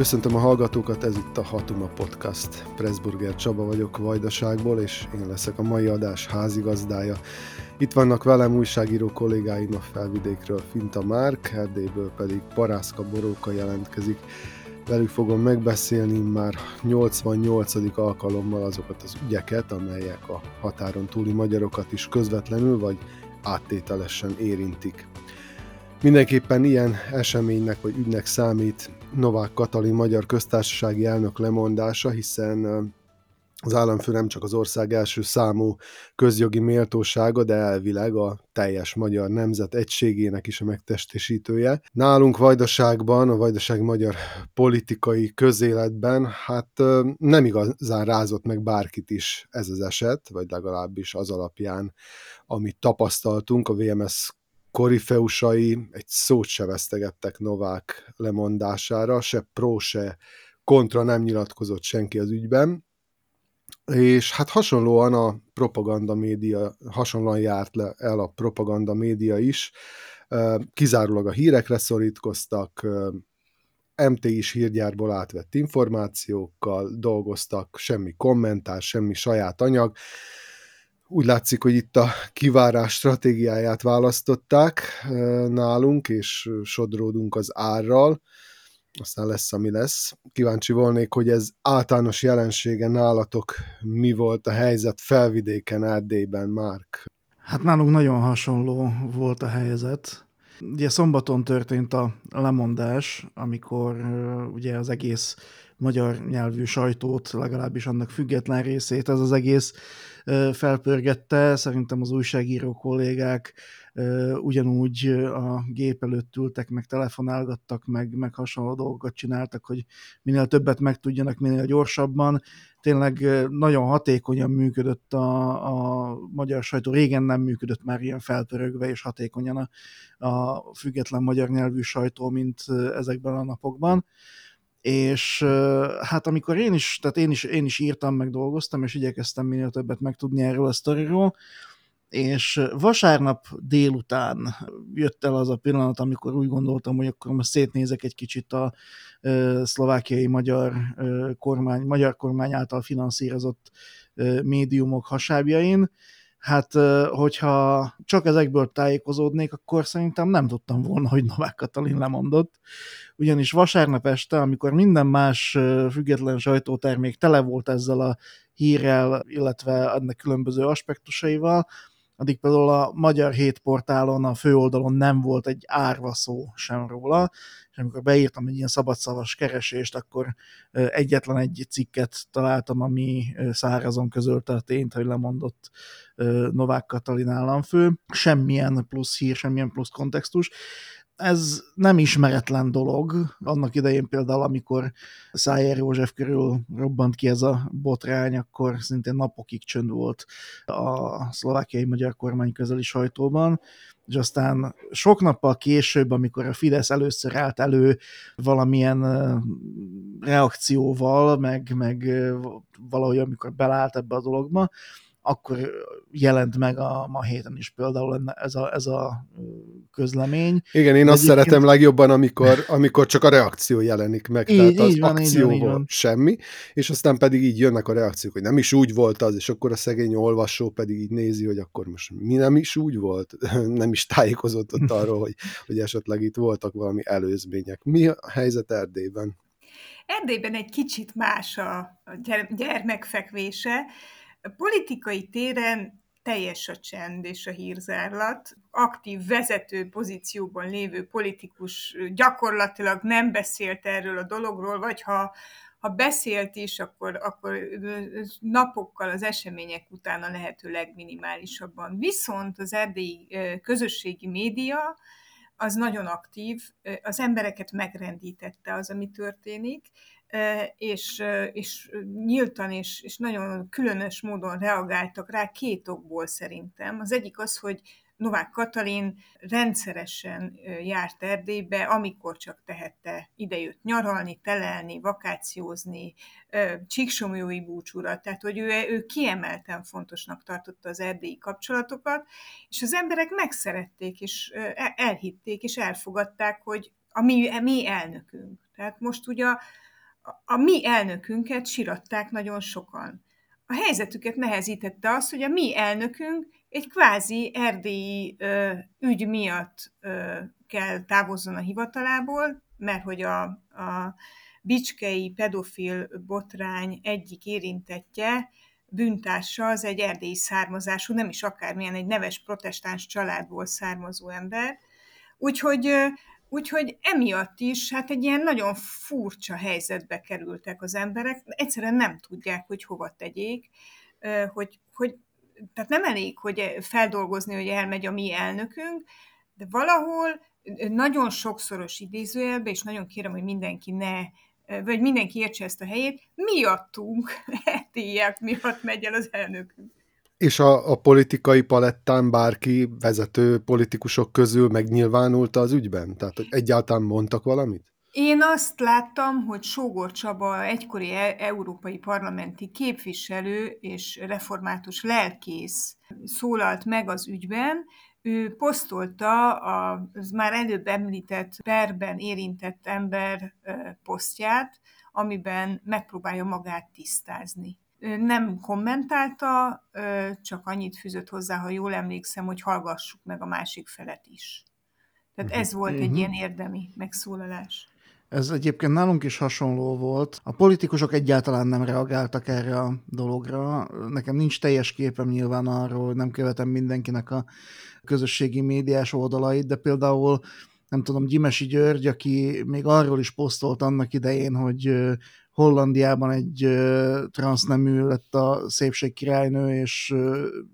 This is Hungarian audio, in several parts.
Köszöntöm a hallgatókat, ez itt a Hatuma Podcast. Pressburger Csaba vagyok Vajdaságból, és én leszek a mai adás házigazdája. Itt vannak velem újságíró kollégáim a felvidékről, Finta Márk, Erdélyből pedig Parászka Boróka jelentkezik. Velük fogom megbeszélni már 88. alkalommal azokat az ügyeket, amelyek a határon túli magyarokat is közvetlenül vagy áttételesen érintik. Mindenképpen ilyen eseménynek vagy ügynek számít Novák Katalin magyar köztársasági elnök lemondása, hiszen az államfő nem csak az ország első számú közjogi méltósága, de elvileg a teljes magyar nemzet egységének is a megtestésítője. Nálunk Vajdaságban, a vajdasági magyar politikai közéletben, hát nem igazán rázott meg bárkit is ez az eset, vagy legalábbis az alapján, amit tapasztaltunk a VMS korifeusai egy szót se vesztegettek Novák lemondására, se pro, se kontra nem nyilatkozott senki az ügyben, és hát hasonlóan a propaganda média, hasonlóan járt le el a propaganda média is, kizárólag a hírekre szorítkoztak, MT is hírgyárból átvett információkkal dolgoztak, semmi kommentár, semmi saját anyag, úgy látszik, hogy itt a kivárás stratégiáját választották nálunk, és sodródunk az árral, aztán lesz, ami lesz. Kíváncsi volnék, hogy ez általános jelensége nálatok mi volt a helyzet felvidéken, Erdélyben, Márk? Hát nálunk nagyon hasonló volt a helyzet. Ugye szombaton történt a lemondás, amikor ugye az egész magyar nyelvű sajtót, legalábbis annak független részét ez az egész felpörgette. Szerintem az újságíró kollégák ugyanúgy a gép előtt ültek, meg telefonálgattak, meg, meg hasonló dolgokat csináltak, hogy minél többet megtudjanak, minél gyorsabban. Tényleg nagyon hatékonyan működött a, a magyar sajtó, régen nem működött már ilyen felpörögve és hatékonyan a, a független magyar nyelvű sajtó, mint ezekben a napokban és hát amikor én is, tehát én is, én is írtam, meg dolgoztam, és igyekeztem minél többet megtudni erről a sztoriról, és vasárnap délután jött el az a pillanat, amikor úgy gondoltam, hogy akkor most szétnézek egy kicsit a szlovákiai magyar kormány, magyar kormány által finanszírozott médiumok hasábjain, hát hogyha csak ezekből tájékozódnék, akkor szerintem nem tudtam volna, hogy Novák Katalin lemondott. Ugyanis vasárnap este, amikor minden más független sajtótermék tele volt ezzel a hírrel, illetve ennek különböző aspektusaival, addig például a Magyar Hét portálon, a főoldalon nem volt egy árva szó sem róla, és amikor beírtam egy ilyen szabadszavas keresést, akkor egyetlen egy cikket találtam, ami szárazon közölte a tényt, hogy lemondott Novák Katalin államfő. Semmilyen plusz hír, semmilyen plusz kontextus ez nem ismeretlen dolog. Annak idején például, amikor Szájer József körül robbant ki ez a botrány, akkor szintén napokig csönd volt a szlovákiai magyar kormány közeli sajtóban, és aztán sok nappal később, amikor a Fidesz először állt elő valamilyen reakcióval, meg, meg valahogy amikor belállt ebbe a dologba, akkor jelent meg a ma héten is például ez a, ez a közlemény. Igen, én azt egyébként... szeretem legjobban, amikor, amikor csak a reakció jelenik meg, így, tehát az így van, akcióval így van, így van. semmi, és aztán pedig így jönnek a reakciók, hogy nem is úgy volt az, és akkor a szegény olvasó pedig így nézi, hogy akkor most mi nem is úgy volt, nem is tájékozott ott arról, hogy, hogy esetleg itt voltak valami előzmények. Mi a helyzet Erdélyben? Erdélyben egy kicsit más a gyermekfekvése, Politikai téren teljes a csend és a hírzárlat. Aktív vezető pozícióban lévő politikus gyakorlatilag nem beszélt erről a dologról, vagy ha, ha beszélt is, akkor, akkor napokkal az események után a lehető legminimálisabban. Viszont az erdélyi közösségi média az nagyon aktív, az embereket megrendítette az, ami történik, és, és nyíltan és, és nagyon különös módon reagáltak rá két okból szerintem. Az egyik az, hogy Novák Katalin rendszeresen járt Erdélybe, amikor csak tehette, idejött nyaralni, telelni, vakációzni, csíksomjói búcsúra, tehát hogy ő, ő kiemelten fontosnak tartotta az erdélyi kapcsolatokat, és az emberek megszerették, és elhitték, és elfogadták, hogy a mi, a mi elnökünk. Tehát most ugye a mi elnökünket siratták nagyon sokan. A helyzetüket nehezítette az, hogy a mi elnökünk egy kvázi erdélyi ö, ügy miatt ö, kell távozzon a hivatalából, mert hogy a, a bicskei pedofil botrány egyik érintettje bűntársa az egy erdélyi származású, nem is akármilyen, egy neves protestáns családból származó ember. Úgyhogy, úgyhogy emiatt is hát egy ilyen nagyon furcsa helyzetbe kerültek az emberek, egyszerűen nem tudják, hogy hova tegyék, hogy, hogy tehát nem elég, hogy feldolgozni, hogy elmegy a mi elnökünk, de valahol nagyon sokszoros idézőjelbe, és nagyon kérem, hogy mindenki ne vagy mindenki értse ezt a helyét, miattunk, etiek miatt megy el az elnökünk. És a, a politikai palettán bárki vezető politikusok közül megnyilvánulta az ügyben? Tehát, hogy egyáltalán mondtak valamit? Én azt láttam, hogy Sógor Csaba, egykori e- európai parlamenti képviselő és református lelkész szólalt meg az ügyben, ő posztolta az már előbb említett perben érintett ember posztját, amiben megpróbálja magát tisztázni. Nem kommentálta, csak annyit fűzött hozzá, ha jól emlékszem, hogy hallgassuk meg a másik felet is. Tehát ez volt egy mhm. ilyen érdemi megszólalás. Ez egyébként nálunk is hasonló volt. A politikusok egyáltalán nem reagáltak erre a dologra. Nekem nincs teljes képem nyilván arról, hogy nem követem mindenkinek a közösségi médiás oldalait, de például nem tudom, Gyimesi György, aki még arról is posztolt annak idején, hogy Hollandiában egy transznemű lett a szépség királynő, és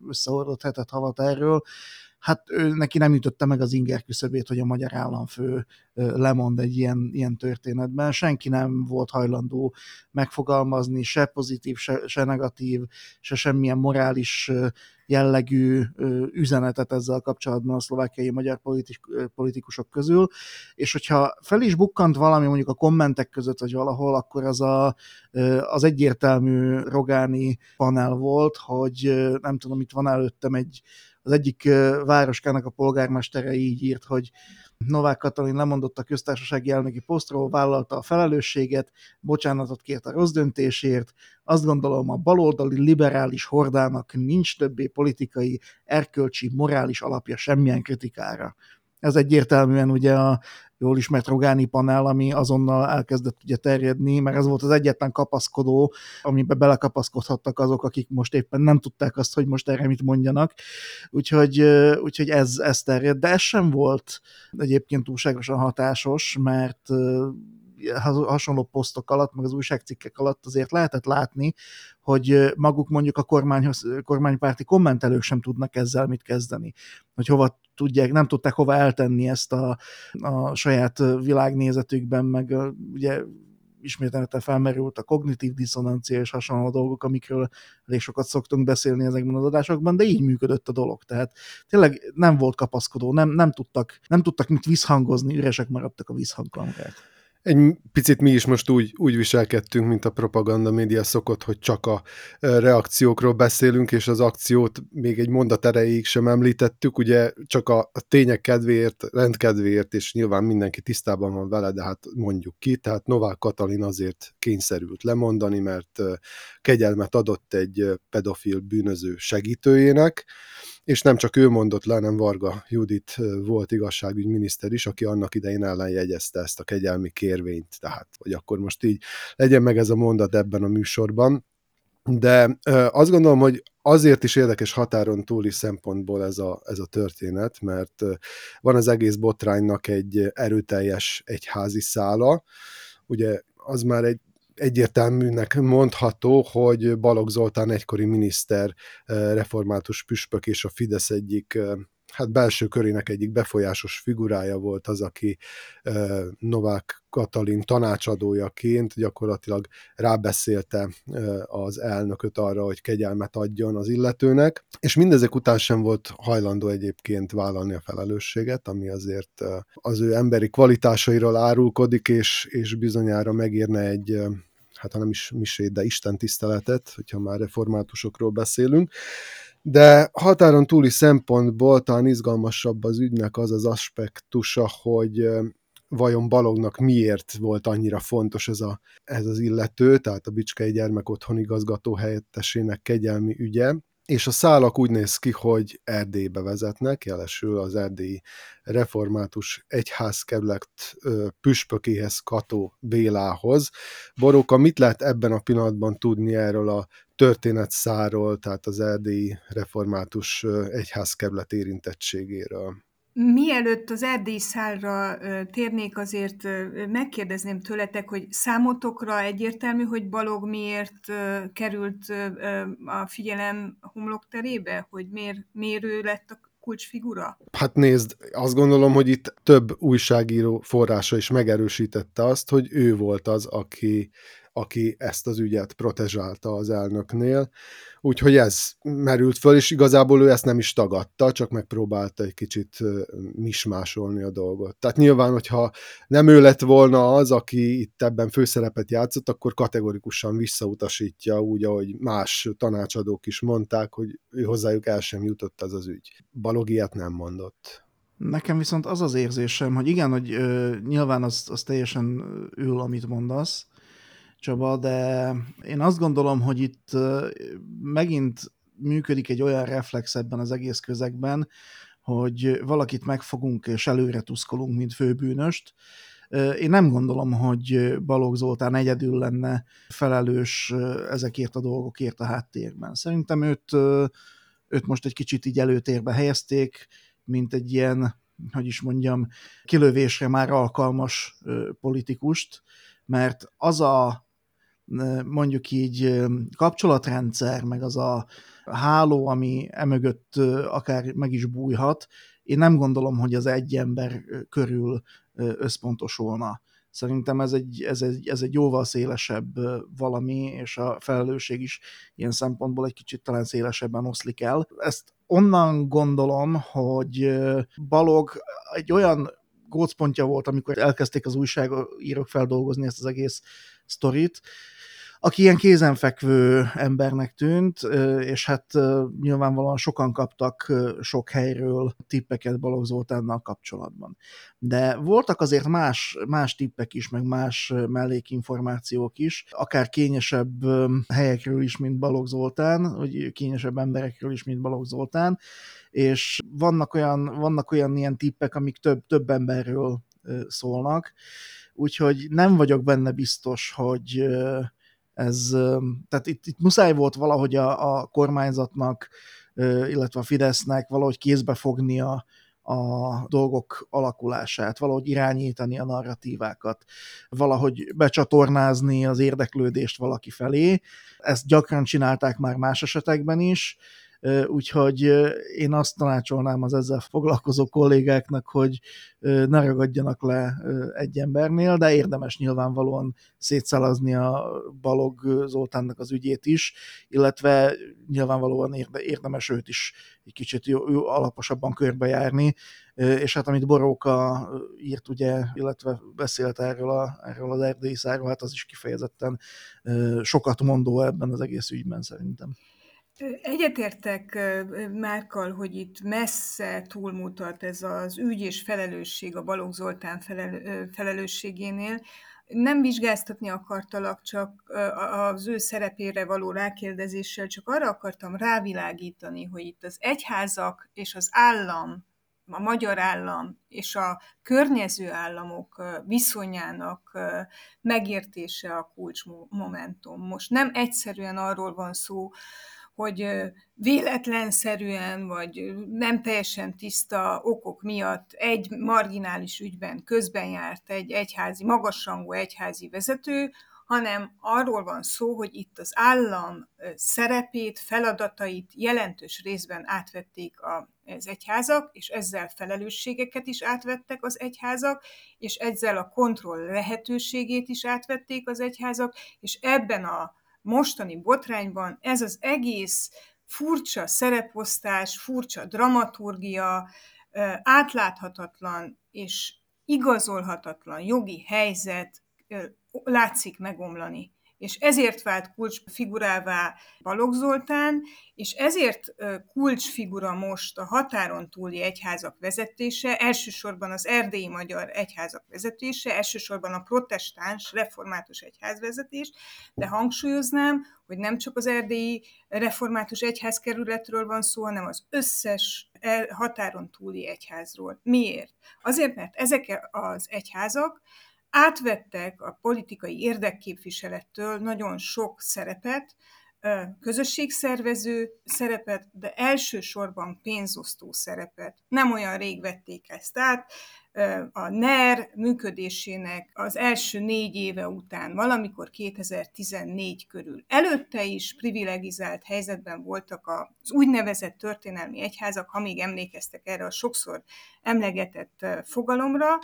összehordott hetet havat erről, hát ő neki nem ütötte meg az inger küszöbét, hogy a magyar államfő lemond egy ilyen, ilyen történetben. Senki nem volt hajlandó megfogalmazni se pozitív, se, se negatív, se semmilyen morális jellegű üzenetet ezzel kapcsolatban a szlovákiai magyar politikusok közül, és hogyha fel is bukkant valami mondjuk a kommentek között, vagy valahol, akkor az a, az egyértelmű Rogáni panel volt, hogy nem tudom, itt van előttem egy az egyik városkának a polgármestere így írt, hogy Novák Katalin lemondott a köztársasági elnöki posztról, vállalta a felelősséget, bocsánatot kért a rossz döntésért. Azt gondolom, a baloldali liberális hordának nincs többé politikai, erkölcsi, morális alapja semmilyen kritikára. Ez egyértelműen ugye a jól ismert Rogáni panel, ami azonnal elkezdett ugye terjedni, mert ez volt az egyetlen kapaszkodó, amibe belekapaszkodhattak azok, akik most éppen nem tudták azt, hogy most erre mit mondjanak. Úgyhogy, úgyhogy ez, ez terjed, de ez sem volt egyébként túlságosan hatásos, mert hasonló posztok alatt, meg az újságcikkek alatt azért lehetett látni, hogy maguk mondjuk a kormányhoz, kormánypárti kommentelők sem tudnak ezzel mit kezdeni. Hogy hova tudják, nem tudták hova eltenni ezt a, a saját világnézetükben, meg ugye ismételten felmerült a kognitív diszonancia és hasonló dolgok, amikről elég sokat szoktunk beszélni ezekben az adásokban, de így működött a dolog. Tehát tényleg nem volt kapaszkodó, nem, nem, tudtak, nem tudtak mit visszhangozni, üresek maradtak a visszhangkamrák. Egy picit mi is most úgy, úgy viselkedtünk, mint a propaganda média szokott, hogy csak a reakciókról beszélünk, és az akciót még egy mondat erejéig sem említettük, ugye csak a, tények kedvéért, rendkedvéért, és nyilván mindenki tisztában van vele, de hát mondjuk ki, tehát Novák Katalin azért kényszerült lemondani, mert kegyelmet adott egy pedofil bűnöző segítőjének, és nem csak ő mondott le, hanem Varga Judit volt igazságügyminiszter is, aki annak idején ellenjegyezte ezt a kegyelmi kérvényt, tehát, hogy akkor most így legyen meg ez a mondat ebben a műsorban. De azt gondolom, hogy azért is érdekes határon túli szempontból ez a, ez a történet, mert van az egész botránynak egy erőteljes egyházi szála, ugye az már egy egyértelműnek mondható, hogy Balogh Zoltán egykori miniszter, eh, református püspök és a Fidesz egyik eh, hát belső körének egyik befolyásos figurája volt az, aki Novák Katalin tanácsadójaként gyakorlatilag rábeszélte az elnököt arra, hogy kegyelmet adjon az illetőnek, és mindezek után sem volt hajlandó egyébként vállalni a felelősséget, ami azért az ő emberi kvalitásairól árulkodik, és, és bizonyára megérne egy hát ha nem is misét, de Isten tiszteletet, hogyha már reformátusokról beszélünk. De határon túli szempontból talán izgalmasabb az ügynek az az aspektusa, hogy vajon Balognak miért volt annyira fontos ez, a, ez az illető, tehát a Bicskei Gyermekotthon igazgató helyettesének kegyelmi ügye, és a szálak úgy néz ki, hogy Erdélybe vezetnek, jelesül az erdélyi református egyházkerület püspökéhez, Kató Bélához. Boróka, mit lehet ebben a pillanatban tudni erről a történetszáról, tehát az erdélyi református egyházkerület érintettségéről? Mielőtt az erdély szálra térnék, azért megkérdezném tőletek, hogy számotokra egyértelmű, hogy Balog miért került a figyelem homlokterébe, hogy miért, miért ő lett a kulcsfigura? Hát nézd, azt gondolom, hogy itt több újságíró forrása is megerősítette azt, hogy ő volt az, aki, aki ezt az ügyet protezsálta az elnöknél. Úgyhogy ez merült föl, és igazából ő ezt nem is tagadta, csak megpróbálta egy kicsit mismásolni a dolgot. Tehát nyilván, hogyha nem ő lett volna az, aki itt ebben főszerepet játszott, akkor kategorikusan visszautasítja, úgy, ahogy más tanácsadók is mondták, hogy ő hozzájuk el sem jutott ez az ügy. Balog ilyet nem mondott. Nekem viszont az az érzésem, hogy igen, hogy ö, nyilván az, az teljesen ül, amit mondasz, Csaba, de én azt gondolom, hogy itt megint működik egy olyan reflex ebben az egész közegben, hogy valakit megfogunk és előre tuszkolunk, mint főbűnöst. Én nem gondolom, hogy Balogh Zoltán egyedül lenne felelős ezekért a dolgokért a háttérben. Szerintem őt, őt most egy kicsit így előtérbe helyezték, mint egy ilyen, hogy is mondjam, kilövésre már alkalmas politikust, mert az a mondjuk így kapcsolatrendszer, meg az a háló, ami emögött akár meg is bújhat, én nem gondolom, hogy az egy ember körül összpontosulna. Szerintem ez egy, ez, egy, ez egy jóval szélesebb valami, és a felelősség is ilyen szempontból egy kicsit talán szélesebben oszlik el. Ezt onnan gondolom, hogy Balog egy olyan gócpontja volt, amikor elkezdték az újságírók feldolgozni ezt az egész sztorit, aki ilyen kézenfekvő embernek tűnt, és hát nyilvánvalóan sokan kaptak sok helyről tippeket Balogh Zoltánnal kapcsolatban. De voltak azért más, más tippek is, meg más mellékinformációk is, akár kényesebb helyekről is, mint Balogh Zoltán, vagy kényesebb emberekről is, mint Balogh Zoltán, és vannak olyan, vannak olyan ilyen tippek, amik több, több emberről szólnak, úgyhogy nem vagyok benne biztos, hogy ez, tehát itt, itt muszáj volt valahogy a, a kormányzatnak, illetve a Fidesznek valahogy kézbe fognia a dolgok alakulását, valahogy irányítani a narratívákat, valahogy becsatornázni az érdeklődést valaki felé. Ezt gyakran csinálták már más esetekben is, úgyhogy én azt tanácsolnám az ezzel foglalkozó kollégáknak, hogy ne ragadjanak le egy embernél, de érdemes nyilvánvalóan szétszalazni a Balog Zoltánnak az ügyét is, illetve nyilvánvalóan érdemes őt is egy kicsit jó, jó, alaposabban körbejárni, és hát amit Boróka írt, ugye, illetve beszélt erről, a, erről az erdélyi száról, hát az is kifejezetten sokat mondó ebben az egész ügyben szerintem. Egyetértek Márkal, hogy itt messze túlmutat ez az ügy és felelősség a Balogh Zoltán felel, felelősségénél. Nem vizsgáztatni akartalak, csak az ő szerepére való rákérdezéssel, csak arra akartam rávilágítani, hogy itt az egyházak és az állam, a magyar állam és a környező államok viszonyának megértése a kulcsmomentum. Most nem egyszerűen arról van szó, hogy véletlenszerűen, vagy nem teljesen tiszta okok miatt egy marginális ügyben közben járt egy egyházi, magasrangú egyházi vezető, hanem arról van szó, hogy itt az állam szerepét, feladatait jelentős részben átvették az egyházak, és ezzel felelősségeket is átvettek az egyházak, és ezzel a kontroll lehetőségét is átvették az egyházak, és ebben a mostani botrányban ez az egész furcsa szereposztás, furcsa dramaturgia, átláthatatlan és igazolhatatlan jogi helyzet látszik megomlani. És ezért vált kulcsfigurává Balogh Zoltán, és ezért kulcsfigura most a határon túli egyházak vezetése, elsősorban az erdélyi magyar egyházak vezetése, elsősorban a protestáns református egyházvezetés, de hangsúlyoznám, hogy nem csak az erdélyi református egyházkerületről van szó, hanem az összes e, határon túli egyházról. Miért? Azért, mert ezek az egyházak átvettek a politikai érdekképviselettől nagyon sok szerepet, közösségszervező szerepet, de elsősorban pénzosztó szerepet. Nem olyan rég vették ezt át, a NER működésének az első négy éve után, valamikor 2014 körül. Előtte is privilegizált helyzetben voltak az úgynevezett történelmi egyházak, ha még emlékeztek erre a sokszor emlegetett fogalomra,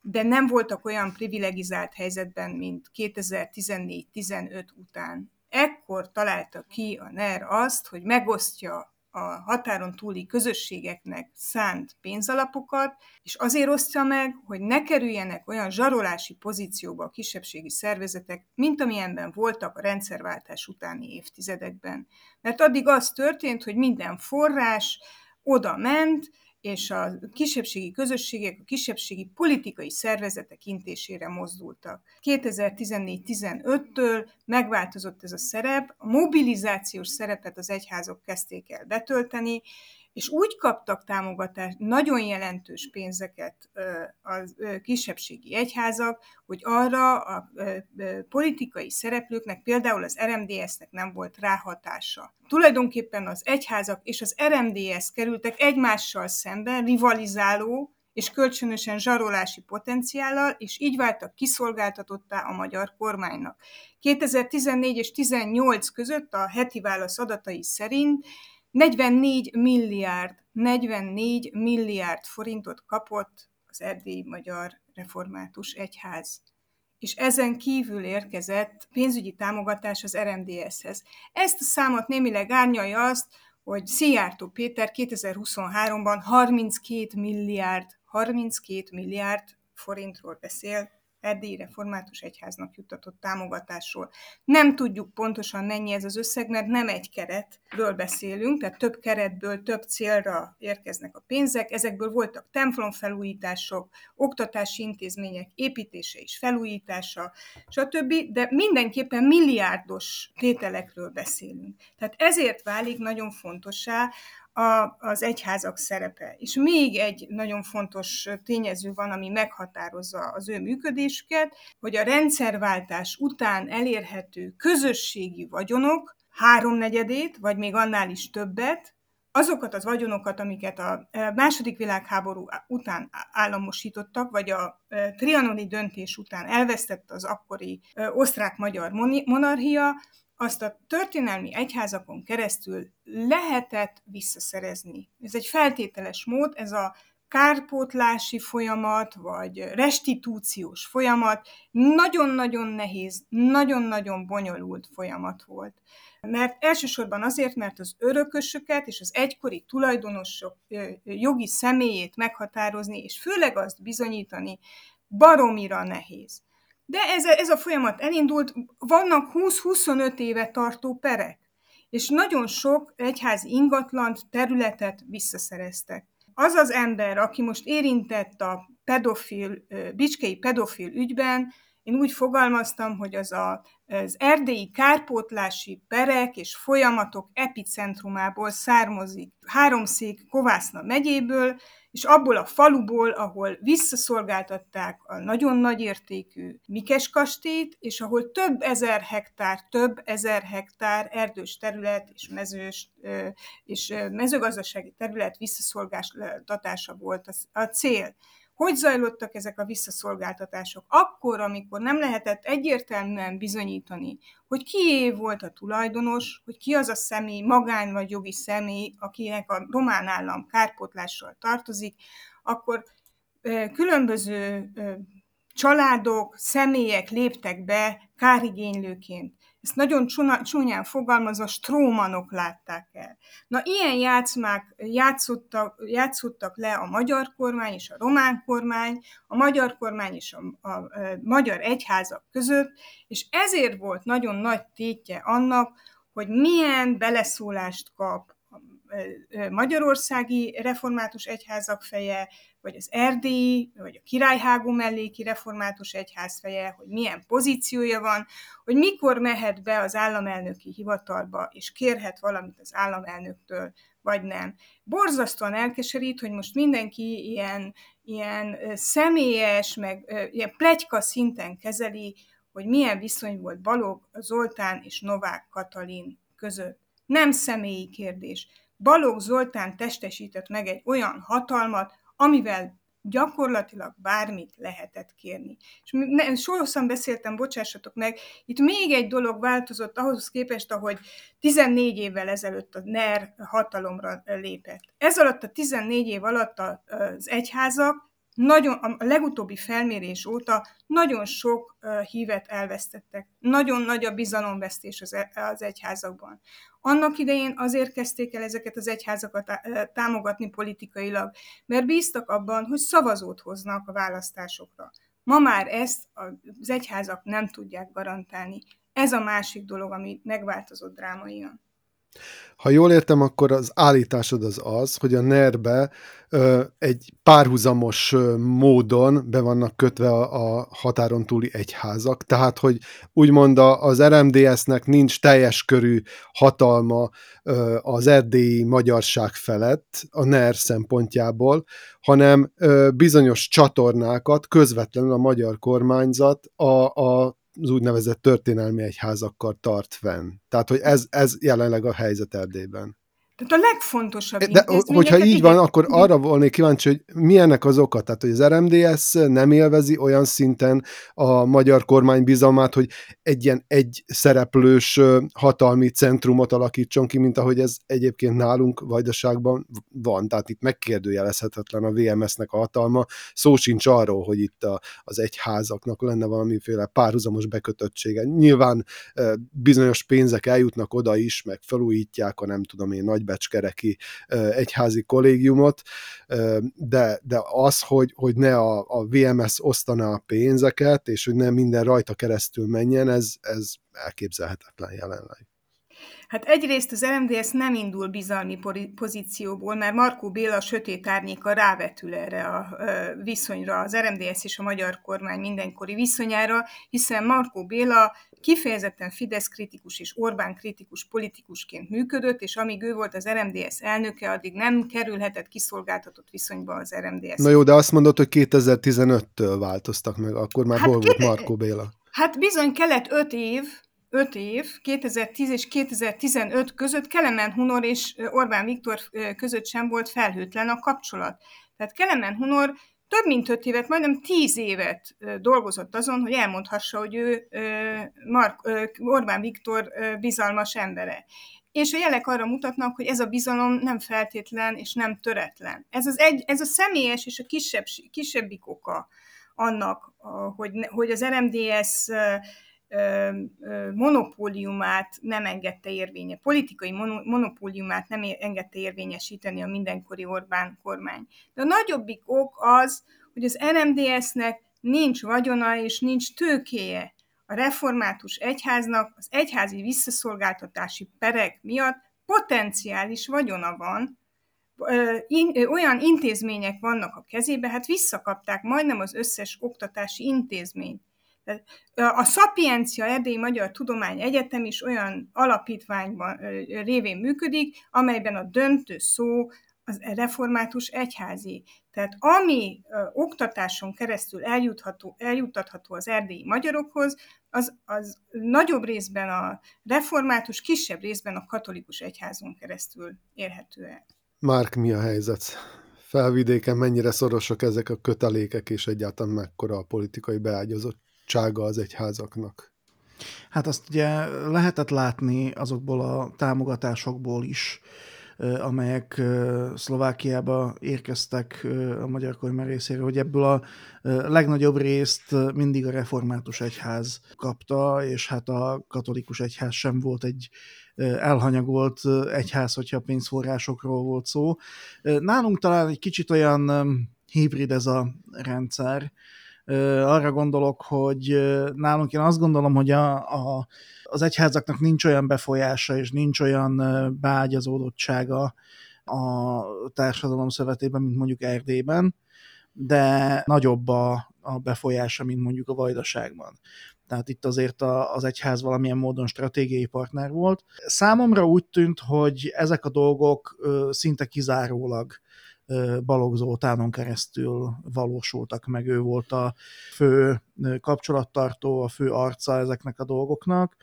de nem voltak olyan privilegizált helyzetben, mint 2014-15 után. Ekkor találta ki a NER azt, hogy megosztja a határon túli közösségeknek szánt pénzalapokat, és azért osztja meg, hogy ne kerüljenek olyan zsarolási pozícióba a kisebbségi szervezetek, mint amilyenben voltak a rendszerváltás utáni évtizedekben. Mert addig az történt, hogy minden forrás oda ment, és a kisebbségi közösségek, a kisebbségi politikai szervezetek intésére mozdultak. 2014-15-től megváltozott ez a szerep, a mobilizációs szerepet az egyházok kezdték el betölteni, és úgy kaptak támogatást, nagyon jelentős pénzeket a kisebbségi egyházak, hogy arra a politikai szereplőknek, például az RMDS-nek nem volt ráhatása. Tulajdonképpen az egyházak és az RMDS kerültek egymással szemben, rivalizáló és kölcsönösen zsarolási potenciállal, és így váltak kiszolgáltatottá a magyar kormánynak. 2014 és 2018 között a heti válasz adatai szerint 44 milliárd, 44 milliárd forintot kapott az erdélyi magyar református egyház. És ezen kívül érkezett pénzügyi támogatás az RMDS-hez. Ezt a számot némileg árnyalja azt, hogy Szijjártó Péter 2023-ban 32 milliárd, 32 milliárd forintról beszél erdélyi református egyháznak juttatott támogatásról. Nem tudjuk pontosan mennyi ez az összeg, mert nem egy keretről beszélünk, tehát több keretből több célra érkeznek a pénzek. Ezekből voltak templomfelújítások, oktatási intézmények építése és felújítása, stb., de mindenképpen milliárdos tételekről beszélünk. Tehát ezért válik nagyon fontossá a, az egyházak szerepe. És még egy nagyon fontos tényező van, ami meghatározza az ő működésüket, hogy a rendszerváltás után elérhető közösségi vagyonok háromnegyedét, vagy még annál is többet, azokat az vagyonokat, amiket a második világháború után államosítottak, vagy a trianoni döntés után elvesztett az akkori osztrák-magyar monarchia, azt a történelmi egyházakon keresztül lehetett visszaszerezni. Ez egy feltételes mód, ez a kárpótlási folyamat, vagy restitúciós folyamat nagyon-nagyon nehéz, nagyon-nagyon bonyolult folyamat volt. Mert elsősorban azért, mert az örökösöket és az egykori tulajdonosok jogi személyét meghatározni, és főleg azt bizonyítani baromira nehéz. De ez, ez a folyamat elindult, vannak 20-25 éve tartó perek, és nagyon sok egyházi ingatlant, területet visszaszereztek. Az az ember, aki most érintett a pedofil, bicskei pedofil ügyben, én úgy fogalmaztam, hogy az a, az erdélyi kárpótlási perek és folyamatok epicentrumából származik. Háromszék Kovászna megyéből, és abból a faluból, ahol visszaszolgáltatták a nagyon nagy értékű Mikes kastélyt, és ahol több ezer hektár, több ezer hektár erdős terület és mezős és mezőgazdasági terület visszaszolgáltatása volt a cél. Hogy zajlottak ezek a visszaszolgáltatások? Akkor, amikor nem lehetett egyértelműen bizonyítani, hogy kié volt a tulajdonos, hogy ki az a személy, magány vagy jogi személy, akinek a román állam kárpótlással tartozik, akkor különböző családok, személyek léptek be kárigénylőként. Ezt nagyon csúnyán fogalmazva strómanok látták el. Na, ilyen játszmák játszottak, játszottak le a magyar kormány és a román kormány, a magyar kormány és a, a, a magyar egyházak között, és ezért volt nagyon nagy tétje annak, hogy milyen beleszólást kap magyarországi református egyházak feje, vagy az erdélyi, vagy a királyhágó melléki református egyház feje, hogy milyen pozíciója van, hogy mikor mehet be az államelnöki hivatalba, és kérhet valamit az államelnöktől, vagy nem. Borzasztóan elkeserít, hogy most mindenki ilyen, ilyen személyes, meg ilyen plegyka szinten kezeli, hogy milyen viszony volt Balog Zoltán és Novák Katalin között. Nem személyi kérdés. Balogh Zoltán testesített meg egy olyan hatalmat, amivel gyakorlatilag bármit lehetett kérni. És ne, sokszor beszéltem, bocsássatok meg, itt még egy dolog változott ahhoz képest, ahogy 14 évvel ezelőtt a NER hatalomra lépett. Ez alatt a 14 év alatt az egyházak nagyon, a legutóbbi felmérés óta nagyon sok hívet elvesztettek. Nagyon nagy a bizalomvesztés az, e, az egyházakban. Annak idején azért kezdték el ezeket az egyházakat támogatni politikailag, mert bíztak abban, hogy szavazót hoznak a választásokra. Ma már ezt az egyházak nem tudják garantálni. Ez a másik dolog, ami megváltozott drámaian. Ha jól értem, akkor az állításod az az, hogy a NER-be egy párhuzamos módon be vannak kötve a, a határon túli egyházak, tehát hogy úgymond az RMDS-nek nincs teljes körű hatalma ö, az erdélyi magyarság felett a NER szempontjából, hanem ö, bizonyos csatornákat közvetlenül a magyar kormányzat a, a az úgynevezett történelmi egyházakkal tart fenn. Tehát, hogy ez, ez jelenleg a helyzet Erdélyben. Tehát a legfontosabb De hogyha így igen. van, akkor arra volnék kíváncsi, hogy mi ennek az oka? Tehát, hogy az RMDS nem élvezi olyan szinten a magyar kormány bizalmát, hogy egy ilyen egy szereplős hatalmi centrumot alakítson ki, mint ahogy ez egyébként nálunk Vajdaságban van. Tehát itt megkérdőjelezhetetlen a VMS-nek a hatalma. Szó sincs arról, hogy itt a, az egyházaknak lenne valamiféle párhuzamos bekötöttsége. Nyilván bizonyos pénzek eljutnak oda is, meg felújítják a nem tudom én nagy becskereki egyházi kollégiumot, de, de az, hogy, hogy ne a, a VMS osztaná a pénzeket, és hogy nem minden rajta keresztül menjen, ez, ez elképzelhetetlen jelenleg. Hát egyrészt az RMDS nem indul bizalmi pozícióból, mert Markó Béla a sötét árnyéka rávetül erre a viszonyra, az RMDS és a magyar kormány mindenkori viszonyára, hiszen Markó Béla kifejezetten Fidesz kritikus és Orbán kritikus politikusként működött, és amíg ő volt az RMDS elnöke, addig nem kerülhetett kiszolgáltatott viszonyba az RMDS. Na jó, de azt mondod, hogy 2015-től változtak meg, akkor már hát hol volt Markó Béla? Hát bizony kellett öt év, 5 év, 2010 és 2015 között Kelemen Hunor és Orbán Viktor között sem volt felhőtlen a kapcsolat. Tehát Kelemen Hunor több mint 5 évet, majdnem 10 évet dolgozott azon, hogy elmondhassa, hogy ő Mark, Orbán Viktor bizalmas embere. És a jelek arra mutatnak, hogy ez a bizalom nem feltétlen és nem töretlen. Ez, az egy, ez a személyes és a kisebb, kisebbik oka annak, hogy, hogy az RMDS monopóliumát nem engedte érvénye, politikai monopóliumát nem engedte érvényesíteni a mindenkori Orbán kormány. De a nagyobbik ok az, hogy az RMDS-nek nincs vagyona és nincs tőkéje. A református egyháznak az egyházi visszaszolgáltatási perek miatt potenciális vagyona van, olyan intézmények vannak a kezébe, hát visszakapták majdnem az összes oktatási intézményt. A Szapiencia Erdélyi Magyar Tudomány Egyetem is olyan alapítványban révén működik, amelyben a döntő szó az református egyházi. Tehát ami oktatáson keresztül eljutható, eljuttatható az erdélyi magyarokhoz, az, az nagyobb részben a református, kisebb részben a katolikus egyházon keresztül érhető el. Márk, mi a helyzet? Felvidéken mennyire szorosak ezek a kötelékek, és egyáltalán mekkora a politikai beágyazott adottsága az egyházaknak. Hát azt ugye lehetett látni azokból a támogatásokból is, amelyek Szlovákiába érkeztek a magyar kormány részéről, hogy ebből a legnagyobb részt mindig a református egyház kapta, és hát a katolikus egyház sem volt egy elhanyagolt egyház, hogyha pénzforrásokról volt szó. Nálunk talán egy kicsit olyan hibrid ez a rendszer. Arra gondolok, hogy nálunk én azt gondolom, hogy a, a, az egyházaknak nincs olyan befolyása és nincs olyan beágyazódottsága a társadalom szövetében, mint mondjuk Erdélyben, de nagyobb a, a befolyása, mint mondjuk a Vajdaságban. Tehát itt azért a, az egyház valamilyen módon stratégiai partner volt. Számomra úgy tűnt, hogy ezek a dolgok szinte kizárólag Balogh Zoltánon keresztül valósultak meg. Ő volt a fő kapcsolattartó, a fő arca ezeknek a dolgoknak.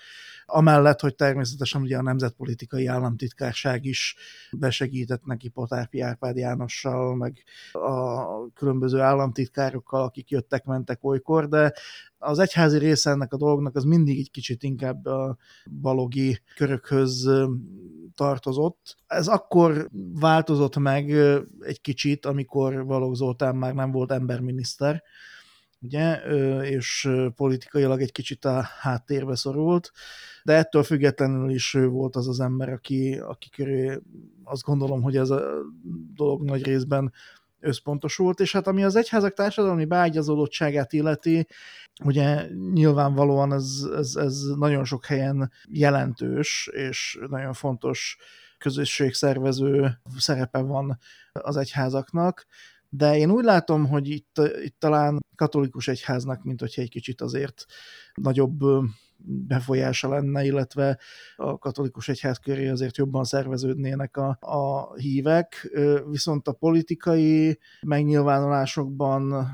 Amellett, hogy természetesen ugye a Nemzetpolitikai Államtitkárság is besegített neki Potárpi Árpád Jánossal, meg a különböző államtitkárokkal, akik jöttek-mentek olykor, de az egyházi része ennek a dolognak az mindig egy kicsit inkább a balogi körökhöz tartozott. Ez akkor változott meg egy kicsit, amikor Balogh Zoltán már nem volt emberminiszter, ugye, és politikailag egy kicsit a háttérbe szorult, de ettől függetlenül is ő volt az az ember, aki, aki köré azt gondolom, hogy ez a dolog nagy részben összpontosult, és hát ami az egyházak társadalmi beágyazódottságát illeti, ugye nyilvánvalóan ez, ez, ez nagyon sok helyen jelentős, és nagyon fontos közösségszervező szerepe van az egyházaknak, de én úgy látom, hogy itt, itt talán katolikus egyháznak, mint hogyha egy kicsit azért nagyobb befolyása lenne, illetve a katolikus egyház köré azért jobban szerveződnének a, a hívek, viszont a politikai megnyilvánulásokban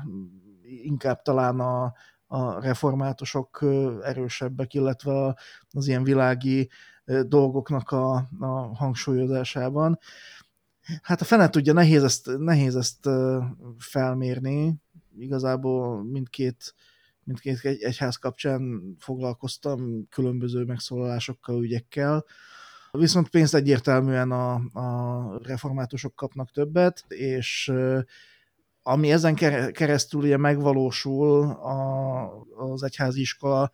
inkább talán a, a reformátusok erősebbek, illetve az ilyen világi dolgoknak a, a hangsúlyozásában. Hát a fene tudja, nehéz ezt, nehéz ezt felmérni. Igazából mindkét, mindkét egy, egyház kapcsán foglalkoztam különböző megszólalásokkal, ügyekkel. Viszont pénzt egyértelműen a, a reformátusok kapnak többet, és ami ezen keresztül ugye megvalósul a, az egyházi iskola,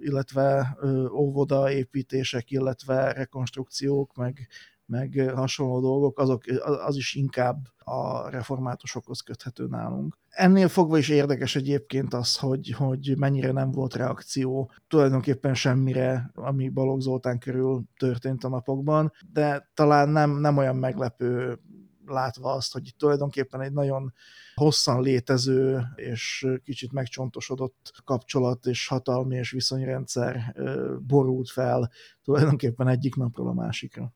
illetve óvoda építések, illetve rekonstrukciók, meg meg hasonló dolgok, azok, az is inkább a reformátusokhoz köthető nálunk. Ennél fogva is érdekes egyébként az, hogy, hogy mennyire nem volt reakció tulajdonképpen semmire, ami Balogh Zoltán körül történt a napokban, de talán nem, nem olyan meglepő látva azt, hogy itt tulajdonképpen egy nagyon hosszan létező és kicsit megcsontosodott kapcsolat és hatalmi és viszonyrendszer borult fel tulajdonképpen egyik napról a másikra.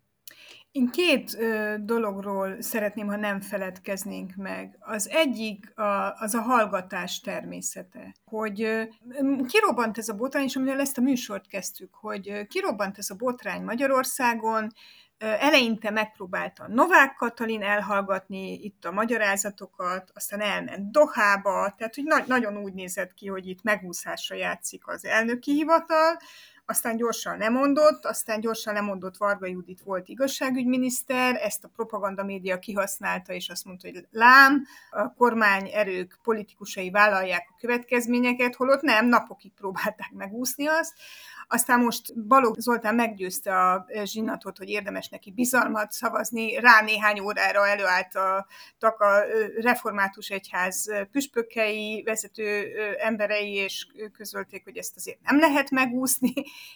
Én két ö, dologról szeretném, ha nem feledkeznénk meg. Az egyik a, az a hallgatás természete. Hogy ö, kirobbant ez a botrány, és amivel ezt a műsort kezdtük, hogy ö, kirobbant ez a botrány Magyarországon, Eleinte megpróbálta Novák Katalin elhallgatni itt a magyarázatokat, aztán elment Dohába, tehát hogy na- nagyon úgy nézett ki, hogy itt megúszásra játszik az elnöki hivatal, aztán gyorsan lemondott, aztán gyorsan lemondott Varga Judit volt igazságügyminiszter, ezt a propaganda média kihasználta, és azt mondta, hogy lám, a kormány erők politikusai vállalják a következményeket, holott nem, napokig próbálták megúszni azt. Aztán most Balogh Zoltán meggyőzte a zsinatot, hogy érdemes neki bizalmat szavazni. Rá néhány órára előálltak a református egyház püspökei, vezető emberei, és közölték, hogy ezt azért nem lehet megúszni,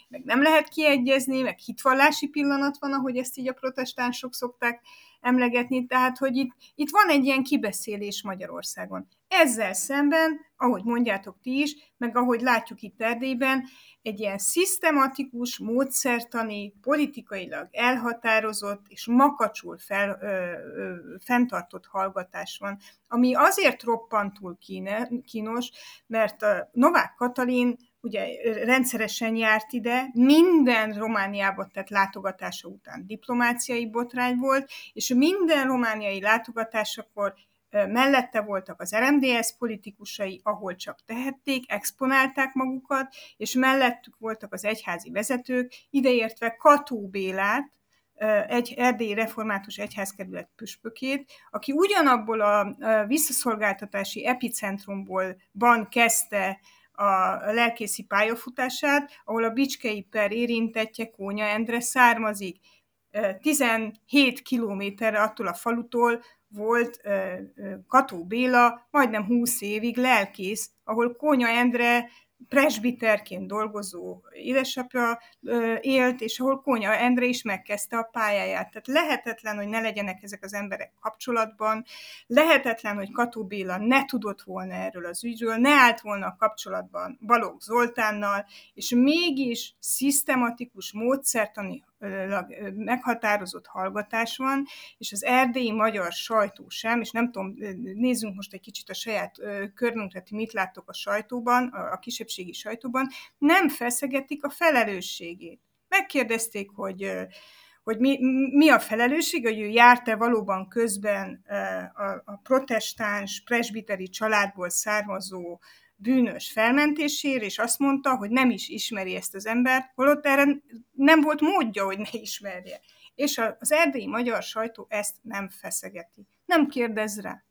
meg nem lehet kiegyezni, meg hitvallási pillanat van, ahogy ezt így a protestánsok szokták emlegetni, tehát hogy itt, itt van egy ilyen kibeszélés Magyarországon. Ezzel szemben, ahogy mondjátok ti is, meg ahogy látjuk itt Erdélyben, egy ilyen szisztematikus, módszertani, politikailag elhatározott és makacsul fel, ö, ö, fenntartott hallgatás van, ami azért roppantul kínos, mert a Novák Katalin ugye rendszeresen járt ide, minden Romániába tett látogatása után diplomáciai botrány volt, és minden romániai látogatásakor mellette voltak az RMDS politikusai, ahol csak tehették, exponálták magukat, és mellettük voltak az egyházi vezetők, ideértve Kató Bélát, egy erdélyi református egyházkerület püspökét, aki ugyanabból a visszaszolgáltatási epicentrumból van kezdte a lelkészi pályafutását, ahol a Bicskei per érintettje Kónya Endre származik. 17 kilométerre attól a falutól volt Kató Béla majdnem 20 évig lelkész, ahol Kónya Endre presbiterként dolgozó édesapja élt, és ahol Kónya Endre is megkezdte a pályáját. Tehát lehetetlen, hogy ne legyenek ezek az emberek kapcsolatban, lehetetlen, hogy Kató Béla ne tudott volna erről az ügyről, ne állt volna a kapcsolatban Balogh Zoltánnal, és mégis szisztematikus módszertani meghatározott hallgatás van, és az erdélyi magyar sajtó sem, és nem tudom, nézzünk most egy kicsit a saját körünkre, mit láttok a sajtóban, a kisebbségi sajtóban, nem feszegetik a felelősségét. Megkérdezték, hogy hogy mi, mi a felelősség, hogy ő járt-e valóban közben a, a protestáns, presbiteri családból származó bűnös felmentésért, és azt mondta, hogy nem is ismeri ezt az embert, holott erre nem volt módja, hogy ne ismerje. És az erdélyi magyar sajtó ezt nem feszegeti. Nem kérdez rá.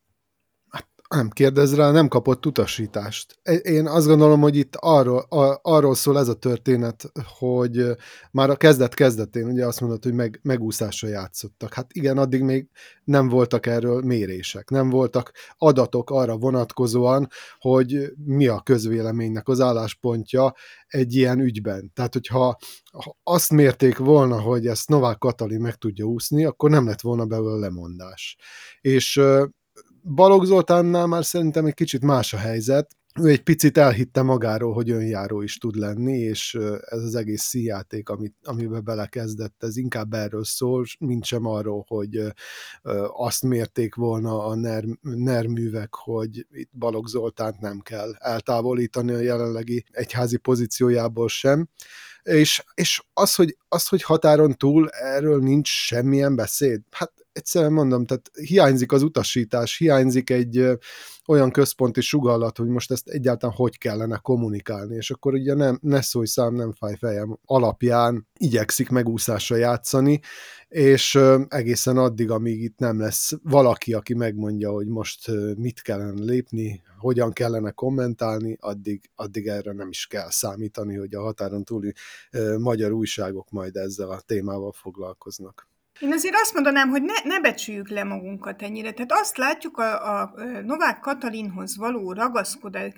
Nem kérdez rá, nem kapott utasítást. Én azt gondolom, hogy itt arról, a, arról szól ez a történet, hogy már a kezdet-kezdetén ugye azt mondod, hogy meg, megúszásra játszottak. Hát igen, addig még nem voltak erről mérések, nem voltak adatok arra vonatkozóan, hogy mi a közvéleménynek az álláspontja egy ilyen ügyben. Tehát, hogyha azt mérték volna, hogy ezt Novák Katalin meg tudja úszni, akkor nem lett volna belőle lemondás. És Balogh Zoltánnál már szerintem egy kicsit más a helyzet. Ő egy picit elhitte magáról, hogy önjáró is tud lenni, és ez az egész szíjáték, amit, amiben belekezdett, ez inkább erről szól, mint sem arról, hogy azt mérték volna a NER, NER művek, hogy itt Balogh Zoltánt nem kell eltávolítani a jelenlegi egyházi pozíciójából sem és, és az, hogy, az, hogy határon túl erről nincs semmilyen beszéd, hát egyszerűen mondom, tehát hiányzik az utasítás, hiányzik egy olyan központi sugallat, hogy most ezt egyáltalán hogy kellene kommunikálni, és akkor ugye nem, ne szólj szám, nem fáj fejem alapján igyekszik megúszásra játszani, és egészen addig, amíg itt nem lesz valaki, aki megmondja, hogy most mit kellene lépni, hogyan kellene kommentálni, addig, addig erre nem is kell számítani, hogy a határon túli magyar újságok majd ezzel a témával foglalkoznak. Én azért azt mondanám, hogy ne, ne becsüljük le magunkat ennyire. Tehát azt látjuk a, a Novák Katalinhoz való ragaszkodás,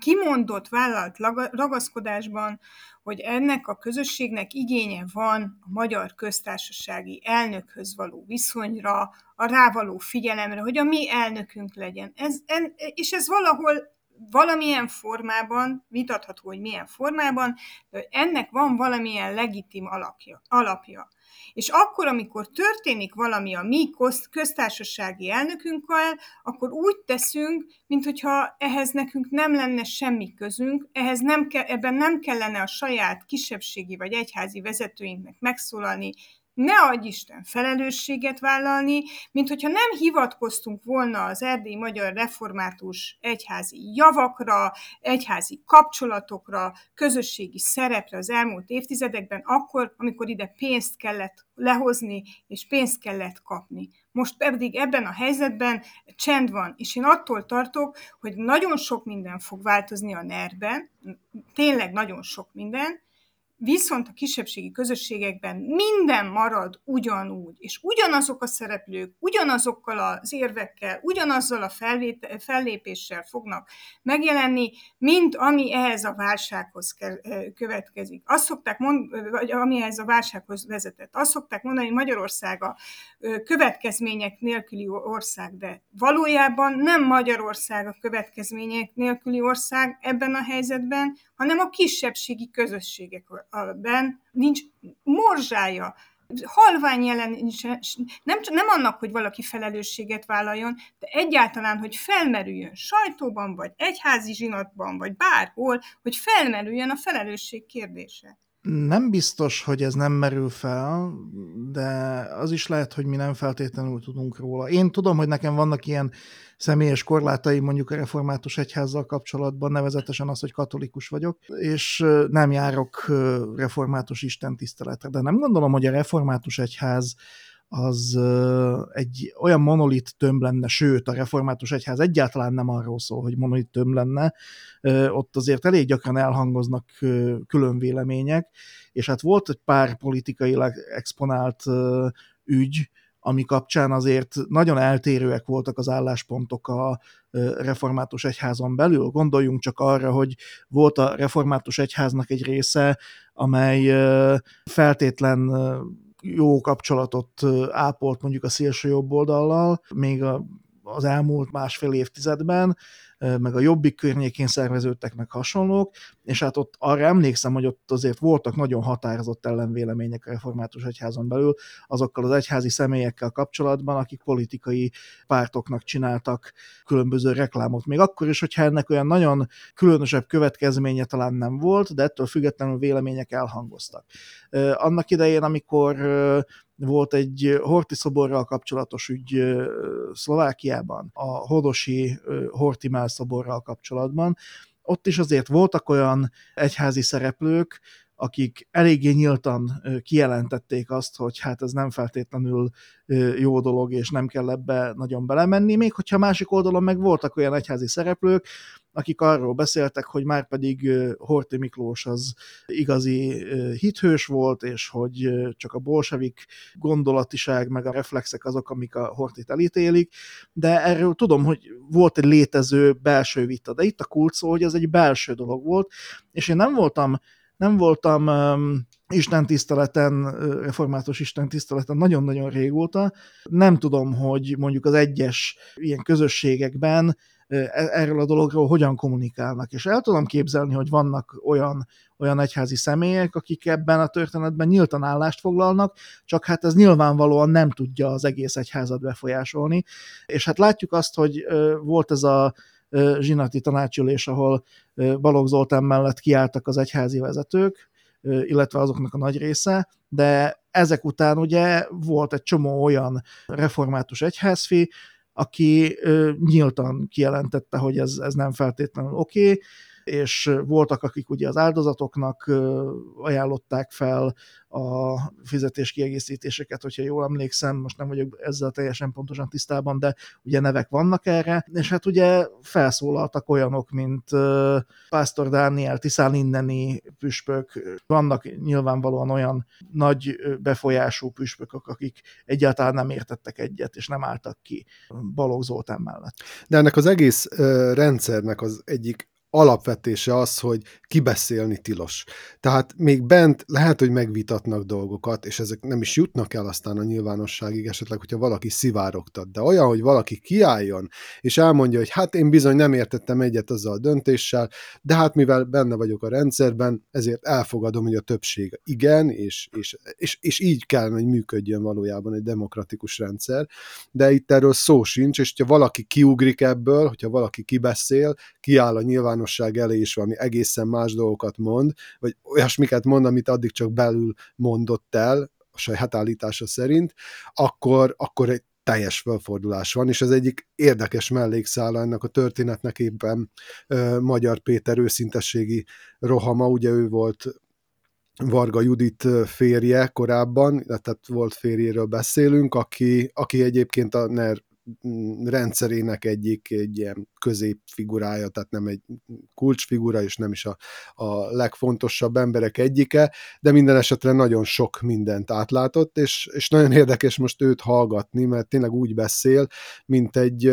kimondott vállalt ragaszkodásban, hogy ennek a közösségnek igénye van a magyar köztársasági elnökhöz való viszonyra, a rávaló figyelemre, hogy a mi elnökünk legyen. Ez, en, és ez valahol valamilyen formában, vitatható, hogy milyen formában, de ennek van valamilyen legitim alapja. alapja. És akkor, amikor történik valami a mi köztársasági elnökünkkel, akkor úgy teszünk, mintha ehhez nekünk nem lenne semmi közünk, ehhez nem ke- ebben nem kellene a saját kisebbségi vagy egyházi vezetőinknek megszólalni, ne adj Isten felelősséget vállalni, mint hogyha nem hivatkoztunk volna az erdélyi magyar református egyházi javakra, egyházi kapcsolatokra, közösségi szerepre az elmúlt évtizedekben, akkor, amikor ide pénzt kellett lehozni, és pénzt kellett kapni. Most pedig ebben a helyzetben csend van, és én attól tartok, hogy nagyon sok minden fog változni a NER-ben, tényleg nagyon sok minden, Viszont a kisebbségi közösségekben minden marad ugyanúgy, és ugyanazok a szereplők, ugyanazokkal az érvekkel, ugyanazzal a fellépéssel fognak megjelenni, mint ami ehhez a válsághoz következik. Azt szokták mondani, vagy ami ehhez a válsághoz vezetett. Azt szokták mondani, hogy Magyarország a következmények nélküli ország, de valójában nem Magyarország a következmények nélküli ország ebben a helyzetben, hanem a kisebbségi közösségekben nincs morzsája, halvány jelen nem, nem annak, hogy valaki felelősséget vállaljon, de egyáltalán, hogy felmerüljön sajtóban, vagy egyházi zsinatban, vagy bárhol, hogy felmerüljön a felelősség kérdése. Nem biztos, hogy ez nem merül fel, de az is lehet, hogy mi nem feltétlenül tudunk róla. Én tudom, hogy nekem vannak ilyen személyes korlátai mondjuk a református egyházzal kapcsolatban, nevezetesen az, hogy katolikus vagyok, és nem járok református istentiszteletre. De nem gondolom, hogy a református egyház az egy olyan monolit tömb lenne, sőt, a református egyház egyáltalán nem arról szól, hogy monolit tömb lenne, ott azért elég gyakran elhangoznak külön vélemények, és hát volt egy pár politikailag exponált ügy, ami kapcsán azért nagyon eltérőek voltak az álláspontok a református egyházon belül. Gondoljunk csak arra, hogy volt a református egyháznak egy része, amely feltétlen jó kapcsolatot ápolt mondjuk a szélső jobb oldallal, még a, az elmúlt másfél évtizedben, meg a jobbik környékén szerveződtek meg hasonlók, és hát ott arra emlékszem, hogy ott azért voltak nagyon határozott ellenvélemények a református egyházon belül azokkal az egyházi személyekkel kapcsolatban, akik politikai pártoknak csináltak különböző reklámot. Még akkor is, hogyha ennek olyan nagyon különösebb következménye talán nem volt, de ettől függetlenül vélemények elhangoztak. Annak idején, amikor volt egy Horti szoborral kapcsolatos ügy Szlovákiában, a Hodosi Hortimál szoborral kapcsolatban. Ott is azért voltak olyan egyházi szereplők, akik eléggé nyíltan kijelentették azt, hogy hát ez nem feltétlenül jó dolog, és nem kell ebbe nagyon belemenni, még hogyha másik oldalon meg voltak olyan egyházi szereplők, akik arról beszéltek, hogy már pedig Horti Miklós az igazi hithős volt, és hogy csak a bolsevik gondolatiság, meg a reflexek azok, amik a Hortit elítélik, de erről tudom, hogy volt egy létező belső vita, de itt a kult szó, hogy ez egy belső dolog volt, és én nem voltam nem voltam Isten tiszteleten, református Isten tiszteleten nagyon-nagyon régóta. Nem tudom, hogy mondjuk az egyes ilyen közösségekben erről a dologról hogyan kommunikálnak, és el tudom képzelni, hogy vannak olyan, olyan egyházi személyek, akik ebben a történetben nyíltan állást foglalnak, csak hát ez nyilvánvalóan nem tudja az egész egyházat befolyásolni, és hát látjuk azt, hogy volt ez a zsinati tanácsülés, ahol Balogh Zoltán mellett kiálltak az egyházi vezetők, illetve azoknak a nagy része, de ezek után ugye volt egy csomó olyan református egyházfi, aki nyíltan kijelentette, hogy ez, ez nem feltétlenül oké, okay, és voltak, akik ugye az áldozatoknak ajánlották fel a fizetéskiegészítéseket, hogyha jól emlékszem, most nem vagyok ezzel teljesen pontosan tisztában, de ugye nevek vannak erre, és hát ugye felszólaltak olyanok, mint Pásztor Dániel, Tiszán Inneni püspök, vannak nyilvánvalóan olyan nagy befolyású püspökök, akik egyáltalán nem értettek egyet, és nem álltak ki Balogh Zoltán mellett. De ennek az egész rendszernek az egyik alapvetése az, hogy kibeszélni tilos. Tehát még bent lehet, hogy megvitatnak dolgokat, és ezek nem is jutnak el aztán a nyilvánosságig, esetleg, hogyha valaki szivárogtat. De olyan, hogy valaki kiálljon, és elmondja, hogy hát én bizony nem értettem egyet azzal a döntéssel, de hát mivel benne vagyok a rendszerben, ezért elfogadom, hogy a többség igen, és, és, és, és így kell, hogy működjön valójában egy demokratikus rendszer. De itt erről szó sincs, és hogyha valaki kiugrik ebből, hogyha valaki kibeszél, kiáll a nyilvános nyilvánosság elé is valami egészen más dolgokat mond, vagy olyasmiket mond, amit addig csak belül mondott el, a saját állítása szerint, akkor, akkor egy teljes felfordulás van, és ez egyik érdekes mellékszála ennek a történetnek éppen Magyar Péter őszintességi rohama, ugye ő volt Varga Judit férje korábban, tehát volt férjéről beszélünk, aki, aki egyébként a NER rendszerének egyik egy ilyen középfigurája, tehát nem egy kulcsfigura, és nem is a, a legfontosabb emberek egyike, de minden esetre nagyon sok mindent átlátott, és, és nagyon érdekes most őt hallgatni, mert tényleg úgy beszél, mint egy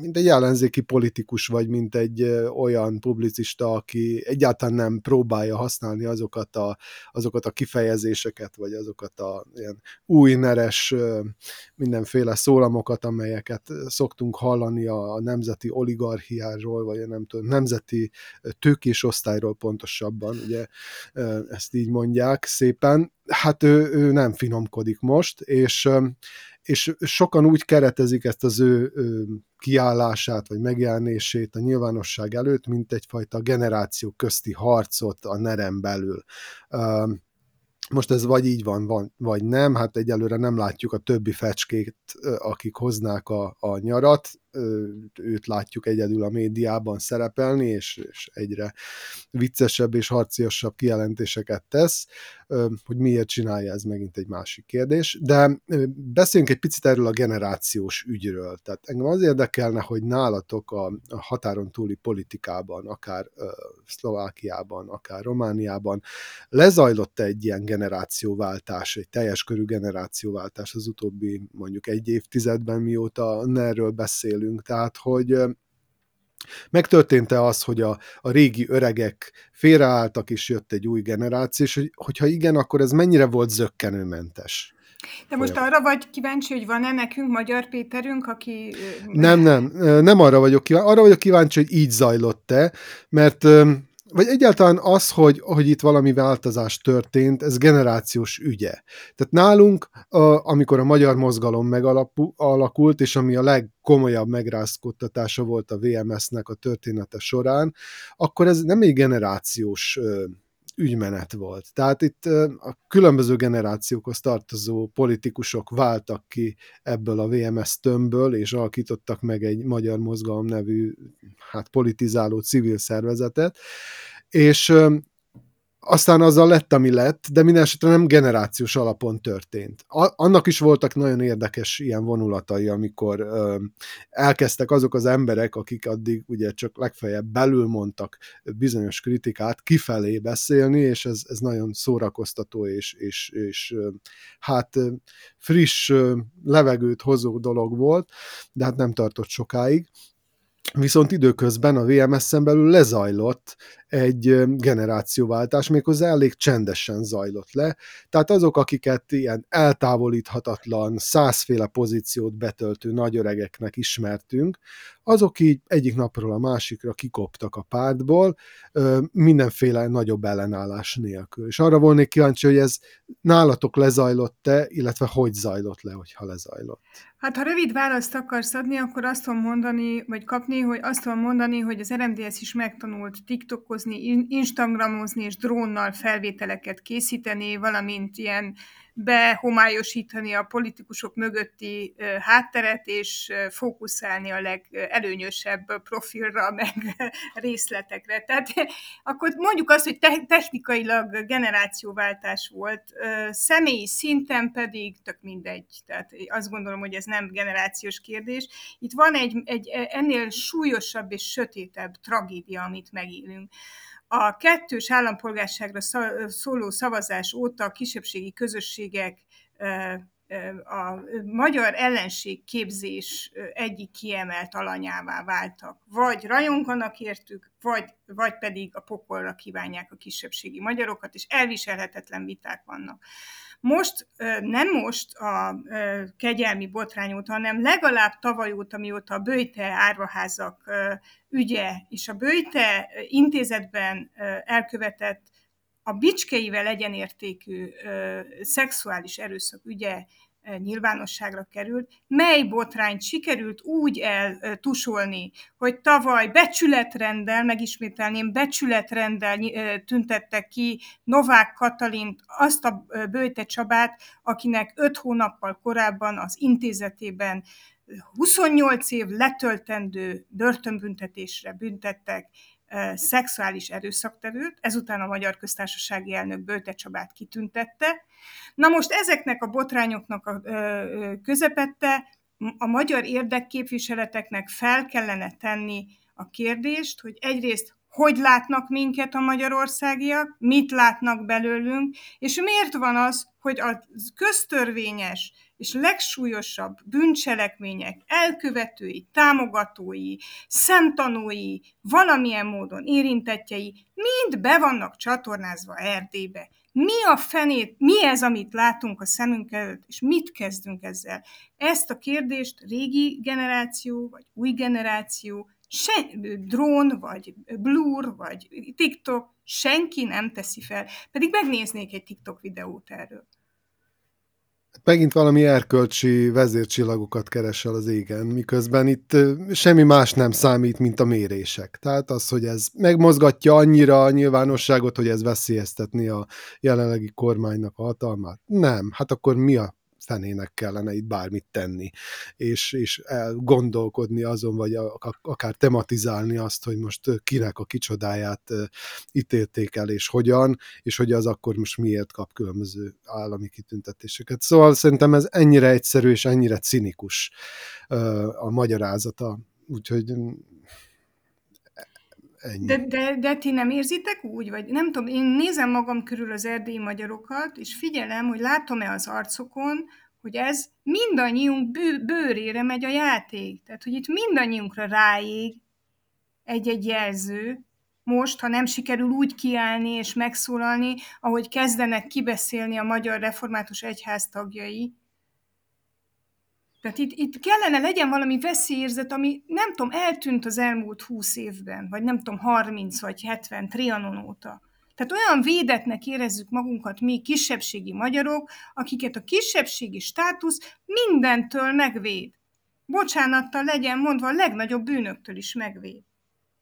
mint egy ellenzéki politikus, vagy mint egy olyan publicista, aki egyáltalán nem próbálja használni azokat a, azokat a kifejezéseket, vagy azokat a ilyen új neres mindenféle szólamokat, amelyeket szoktunk hallani a nemzeti oligarchiáról, vagy a nem tudom, nemzeti tőkés osztályról pontosabban, ugye ezt így mondják szépen. Hát ő, ő nem finomkodik most, és és sokan úgy keretezik ezt az ő, kiállását, vagy megjelenését a nyilvánosság előtt, mint egyfajta generáció közti harcot a nerem belül. Most ez vagy így van, van, vagy nem, hát egyelőre nem látjuk a többi fecskét, akik hoznák a, a nyarat, őt látjuk egyedül a médiában szerepelni, és, és egyre viccesebb és harciasabb kijelentéseket tesz, hogy miért csinálja ez megint egy másik kérdés, de beszéljünk egy picit erről a generációs ügyről. Tehát engem az érdekelne, hogy nálatok a, határon túli politikában, akár Szlovákiában, akár Romániában lezajlott egy ilyen generációváltás, egy teljes körű generációváltás az utóbbi mondjuk egy évtizedben, mióta erről beszél beszélünk, tehát hogy megtörtént-e az, hogy a, a régi öregek félreálltak, és jött egy új generáció, és hogy, hogyha igen, akkor ez mennyire volt zöggenőmentes? De most arra vagy kíváncsi, hogy van-e nekünk Magyar Péterünk, aki... Nem, nem, nem arra vagyok kíváncsi, arra vagyok kíváncsi, hogy így zajlott-e, mert vagy egyáltalán az, hogy, hogy itt valami változás történt, ez generációs ügye. Tehát nálunk, amikor a magyar mozgalom megalakult, és ami a legkomolyabb megrázkodtatása volt a VMS-nek a története során, akkor ez nem egy generációs ügymenet volt. Tehát itt a különböző generációkhoz tartozó politikusok váltak ki ebből a VMS tömbből, és alakítottak meg egy Magyar Mozgalom nevű hát politizáló civil szervezetet, és aztán azzal lett, ami lett, de minden esetre nem generációs alapon történt. A, annak is voltak nagyon érdekes ilyen vonulatai, amikor ö, elkezdtek azok az emberek, akik addig ugye csak legfeljebb belül mondtak bizonyos kritikát, kifelé beszélni, és ez, ez nagyon szórakoztató és, és, és hát friss levegőt hozó dolog volt, de hát nem tartott sokáig. Viszont időközben a VMS-en belül lezajlott egy generációváltás, méghozzá elég csendesen zajlott le. Tehát azok, akiket ilyen eltávolíthatatlan, százféle pozíciót betöltő nagyöregeknek ismertünk, azok így egyik napról a másikra kikoptak a pártból, mindenféle nagyobb ellenállás nélkül. És arra volnék kíváncsi, hogy ez nálatok lezajlott-e, illetve hogy zajlott le, hogyha lezajlott. Hát ha rövid választ akarsz adni, akkor azt tudom mondani, vagy kapni, hogy azt tudom mondani, hogy az RMDS is megtanult TikTokozni, Instagramozni és drónnal felvételeket készíteni, valamint ilyen behomályosítani a politikusok mögötti hátteret, és fókuszálni a legelőnyösebb profilra, meg részletekre. Tehát akkor mondjuk azt, hogy technikailag generációváltás volt, személyi szinten pedig tök mindegy. Tehát azt gondolom, hogy ez nem generációs kérdés. Itt van egy, egy ennél súlyosabb és sötétebb tragédia, amit megélünk. A kettős állampolgárságra szóló szavazás óta a kisebbségi közösségek a magyar ellenség képzés egyik kiemelt alanyává váltak. Vagy rajonganak értük, vagy, vagy pedig a pokolra kívánják a kisebbségi magyarokat, és elviselhetetlen viták vannak. Most, nem most a kegyelmi botrány óta, hanem legalább tavaly óta, mióta a bőjte árvaházak ügye és a bőjte intézetben elkövetett a bicskeivel egyenértékű szexuális erőszak ügye nyilvánosságra került, mely botrányt sikerült úgy eltusolni, hogy tavaly becsületrendel, megismételném, becsületrendel tüntettek ki Novák Katalint, azt a Bőte Csabát, akinek öt hónappal korábban az intézetében 28 év letöltendő börtönbüntetésre büntettek, szexuális erőszaktevőt, ezután a Magyar Köztársasági Elnök Bölte Csabát kitüntette. Na most ezeknek a botrányoknak a közepette a magyar érdekképviseleteknek fel kellene tenni a kérdést, hogy egyrészt hogy látnak minket a magyarországiak, mit látnak belőlünk, és miért van az, hogy a köztörvényes és legsúlyosabb bűncselekmények elkövetői, támogatói, szemtanúi, valamilyen módon érintettjei mind be vannak csatornázva Erdélybe. Mi a fenét, mi ez, amit látunk a szemünk előtt, és mit kezdünk ezzel? Ezt a kérdést régi generáció, vagy új generáció, se, drón, vagy blur, vagy TikTok, senki nem teszi fel. Pedig megnéznék egy TikTok videót erről. megint valami erkölcsi vezércsillagokat keresel az égen, miközben itt semmi más nem számít, mint a mérések. Tehát az, hogy ez megmozgatja annyira a nyilvánosságot, hogy ez veszélyeztetni a jelenlegi kormánynak a hatalmát. Nem, hát akkor mi a fenének kellene itt bármit tenni, és, és gondolkodni azon, vagy akár tematizálni azt, hogy most kinek a kicsodáját ítélték el, és hogyan, és hogy az akkor most miért kap különböző állami kitüntetéseket. Szóval szerintem ez ennyire egyszerű és ennyire cinikus a magyarázata, úgyhogy mm, Ennyi. De, de, de ti nem érzitek úgy? Vagy nem tudom, én nézem magam körül az erdélyi magyarokat, és figyelem, hogy látom-e az arcokon, hogy ez mindannyiunk bő, bőrére megy a játék. Tehát, hogy itt mindannyiunkra ráég egy-egy jelző, most, ha nem sikerül úgy kiállni és megszólalni, ahogy kezdenek kibeszélni a Magyar Református Egyház tagjai, tehát itt, itt kellene legyen valami veszélyérzet, ami nem tudom, eltűnt az elmúlt húsz évben, vagy nem tudom, 30 vagy 70 Trianon óta. Tehát olyan védetnek érezzük magunkat mi kisebbségi magyarok, akiket a kisebbségi státusz mindentől megvéd. Bocsánattal legyen mondva a legnagyobb bűnöktől is megvéd.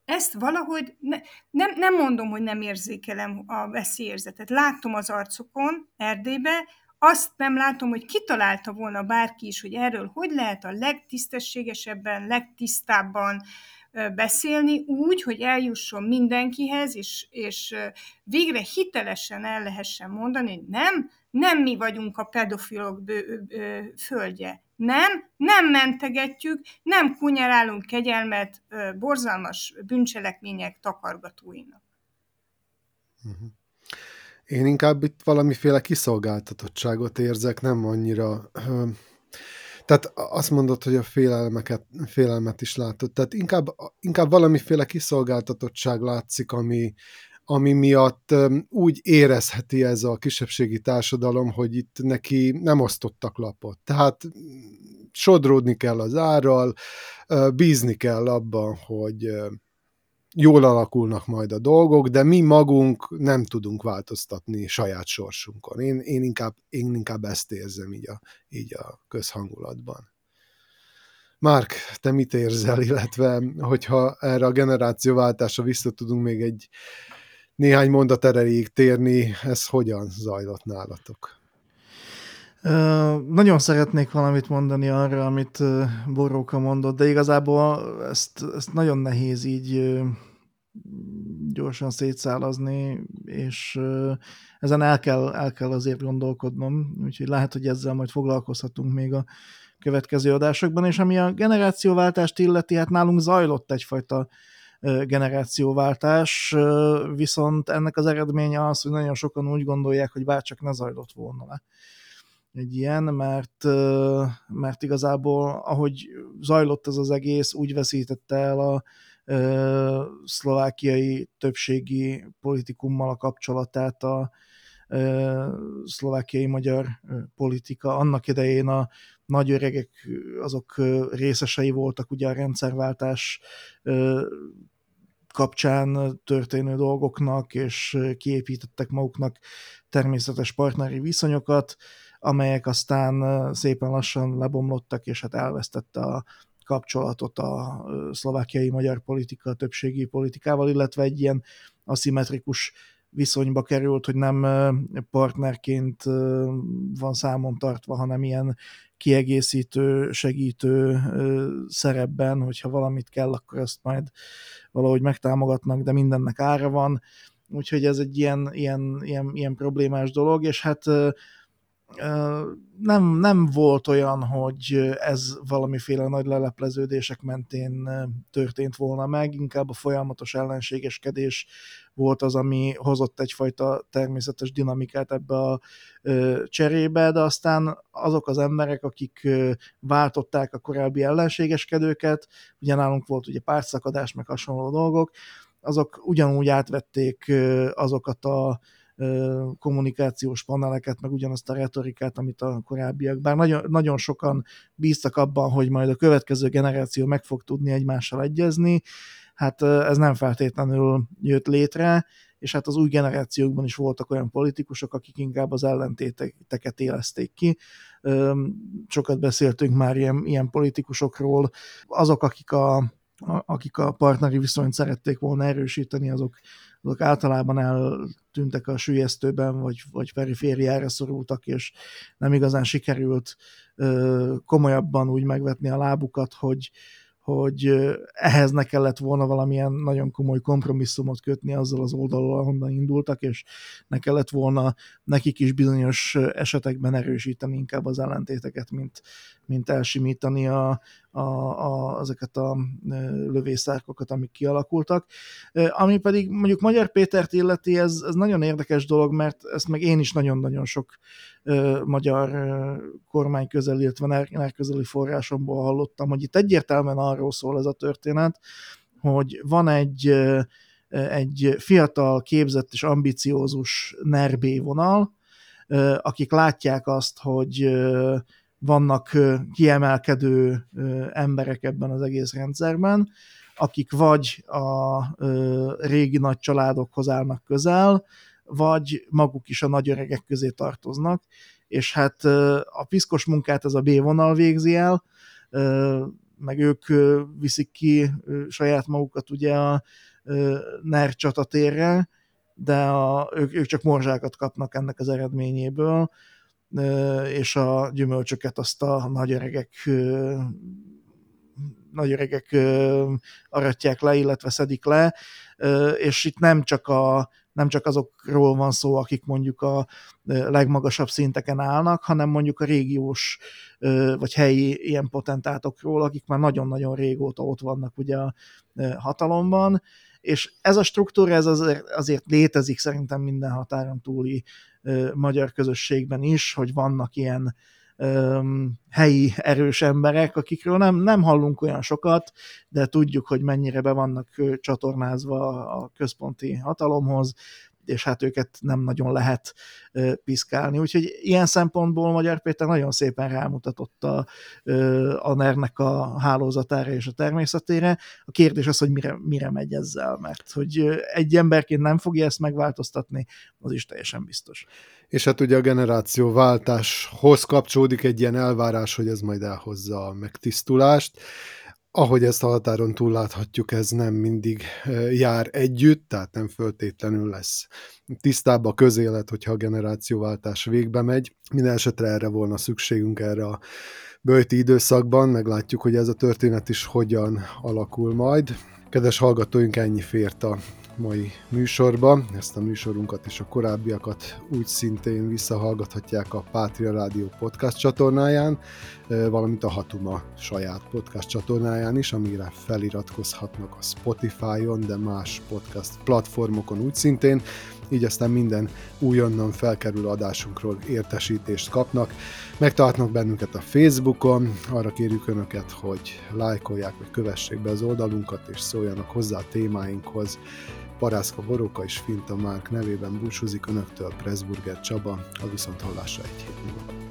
Ezt valahogy, ne, nem, nem mondom, hogy nem érzékelem a veszélyérzetet. Látom az arcokon Erdélybe, azt nem látom, hogy kitalálta volna bárki is, hogy erről hogy lehet a legtisztességesebben, legtisztábban beszélni úgy, hogy eljusson mindenkihez, és, és végre hitelesen el lehessen mondani, hogy nem, nem mi vagyunk a pedofilok bő, ö, földje. Nem, nem mentegetjük, nem kunyerálunk kegyelmet ö, borzalmas bűncselekmények takargatóinak. Uh-huh. Én inkább itt valamiféle kiszolgáltatottságot érzek, nem annyira... Tehát azt mondod, hogy a félelmeket, félelmet is látod. Tehát inkább, inkább valamiféle kiszolgáltatottság látszik, ami, ami miatt úgy érezheti ez a kisebbségi társadalom, hogy itt neki nem osztottak lapot. Tehát sodródni kell az árral, bízni kell abban, hogy jól alakulnak majd a dolgok, de mi magunk nem tudunk változtatni saját sorsunkon. Én, én, inkább, én inkább ezt érzem így a, így a közhangulatban. Márk, te mit érzel, illetve hogyha erre a generációváltásra vissza tudunk még egy néhány mondat erejéig térni, ez hogyan zajlott nálatok? Nagyon szeretnék valamit mondani arra, amit Boróka mondott, de igazából ezt, ezt nagyon nehéz így gyorsan szétszálazni, és ezen el kell, el kell azért gondolkodnom, úgyhogy lehet, hogy ezzel majd foglalkozhatunk még a következő adásokban, és ami a generációváltást illeti, hát nálunk zajlott egyfajta generációváltás, viszont ennek az eredménye az, hogy nagyon sokan úgy gondolják, hogy bárcsak ne zajlott volna le egy ilyen, mert, mert igazából ahogy zajlott ez az egész, úgy veszítette el a szlovákiai többségi politikummal a kapcsolatát a szlovákiai magyar politika. Annak idején a nagy öregek azok részesei voltak ugye a rendszerváltás kapcsán történő dolgoknak, és kiépítettek maguknak természetes partneri viszonyokat, amelyek aztán szépen lassan lebomlottak, és hát elvesztette a kapcsolatot a szlovákiai magyar politika többségi politikával, illetve egy ilyen aszimmetrikus viszonyba került, hogy nem partnerként van számon tartva, hanem ilyen kiegészítő, segítő szerepben, hogyha valamit kell, akkor ezt majd valahogy megtámogatnak, de mindennek ára van. Úgyhogy ez egy ilyen, ilyen, ilyen, ilyen problémás dolog, és hát nem, nem volt olyan, hogy ez valamiféle nagy lelepleződések mentén történt volna meg, inkább a folyamatos ellenségeskedés volt az, ami hozott egyfajta természetes dinamikát ebbe a cserébe, de aztán azok az emberek, akik váltották a korábbi ellenségeskedőket, ugye nálunk volt ugye pártszakadás, meg hasonló dolgok, azok ugyanúgy átvették azokat a kommunikációs paneleket, meg ugyanazt a retorikát, amit a korábbiak. Bár nagyon, nagyon sokan bíztak abban, hogy majd a következő generáció meg fog tudni egymással egyezni, hát ez nem feltétlenül jött létre, és hát az új generációkban is voltak olyan politikusok, akik inkább az ellentéteket élezték ki. Sokat beszéltünk már ilyen, ilyen politikusokról. Azok, akik a, akik a partneri viszonyt szerették volna erősíteni, azok, azok általában eltűntek a sülyeztőben, vagy, vagy perifériára szorultak, és nem igazán sikerült komolyabban úgy megvetni a lábukat, hogy, hogy ehhez ne kellett volna valamilyen nagyon komoly kompromisszumot kötni azzal az oldalról, ahonnan indultak, és ne kellett volna nekik is bizonyos esetekben erősíteni inkább az ellentéteket, mint, mint elsimítani a, a, a, ezeket a lövészárkokat, amik kialakultak. Ami pedig mondjuk Magyar Pétert illeti, ez, ez nagyon érdekes dolog, mert ezt meg én is nagyon-nagyon sok magyar kormány közeli, illetve NER közeli forrásomból hallottam, hogy itt egyértelműen arról szól ez a történet, hogy van egy, egy fiatal, képzett és ambiciózus NERB vonal, akik látják azt, hogy vannak kiemelkedő emberek ebben az egész rendszerben, akik vagy a régi nagy családokhoz állnak közel, vagy maguk is a nagy öregek közé tartoznak, és hát a piszkos munkát ez a B vonal végzi el, meg ők viszik ki saját magukat ugye a NER csatatérre, de a, ők, ők csak morzsákat kapnak ennek az eredményéből, és a gyümölcsöket azt a nagy öregek nagy öregek aratják le, illetve szedik le, és itt nem csak a nem csak azokról van szó, akik mondjuk a legmagasabb szinteken állnak, hanem mondjuk a régiós vagy helyi ilyen potentátokról, akik már nagyon-nagyon régóta ott vannak ugye a hatalomban, és ez a struktúra ez azért, azért létezik szerintem minden határon túli magyar közösségben is, hogy vannak ilyen helyi erős emberek, akikről nem, nem hallunk olyan sokat, de tudjuk, hogy mennyire be vannak csatornázva a központi hatalomhoz, és hát őket nem nagyon lehet piszkálni. Úgyhogy ilyen szempontból Magyar Péter nagyon szépen rámutatott a, a NER-nek a hálózatára és a természetére. A kérdés az, hogy mire, mire megy ezzel, mert hogy egy emberként nem fogja ezt megváltoztatni, az is teljesen biztos. És hát ugye a generációváltáshoz kapcsolódik egy ilyen elvárás, hogy ez majd elhozza a megtisztulást. Ahogy ezt a határon túl láthatjuk, ez nem mindig jár együtt, tehát nem föltétlenül lesz tisztább a közélet, hogyha a generációváltás végbe megy. Minden esetre erre volna szükségünk erre a bőti időszakban, meglátjuk, hogy ez a történet is hogyan alakul majd. Kedves hallgatóink, ennyi fért a mai műsorba. Ezt a műsorunkat és a korábbiakat úgy szintén visszahallgathatják a Pátria Rádió podcast csatornáján, valamint a Hatuma saját podcast csatornáján is, amire feliratkozhatnak a Spotify-on, de más podcast platformokon úgy szintén, így aztán minden újonnan felkerülő adásunkról értesítést kapnak. Megtalálnak bennünket a Facebookon, arra kérjük Önöket, hogy lájkolják, vagy kövessék be az oldalunkat, és szóljanak hozzá a témáinkhoz. Parászka Boróka és Finta Márk nevében búcsúzik Önöktől Pressburger Csaba, a Viszonthallásra egy hét múlva.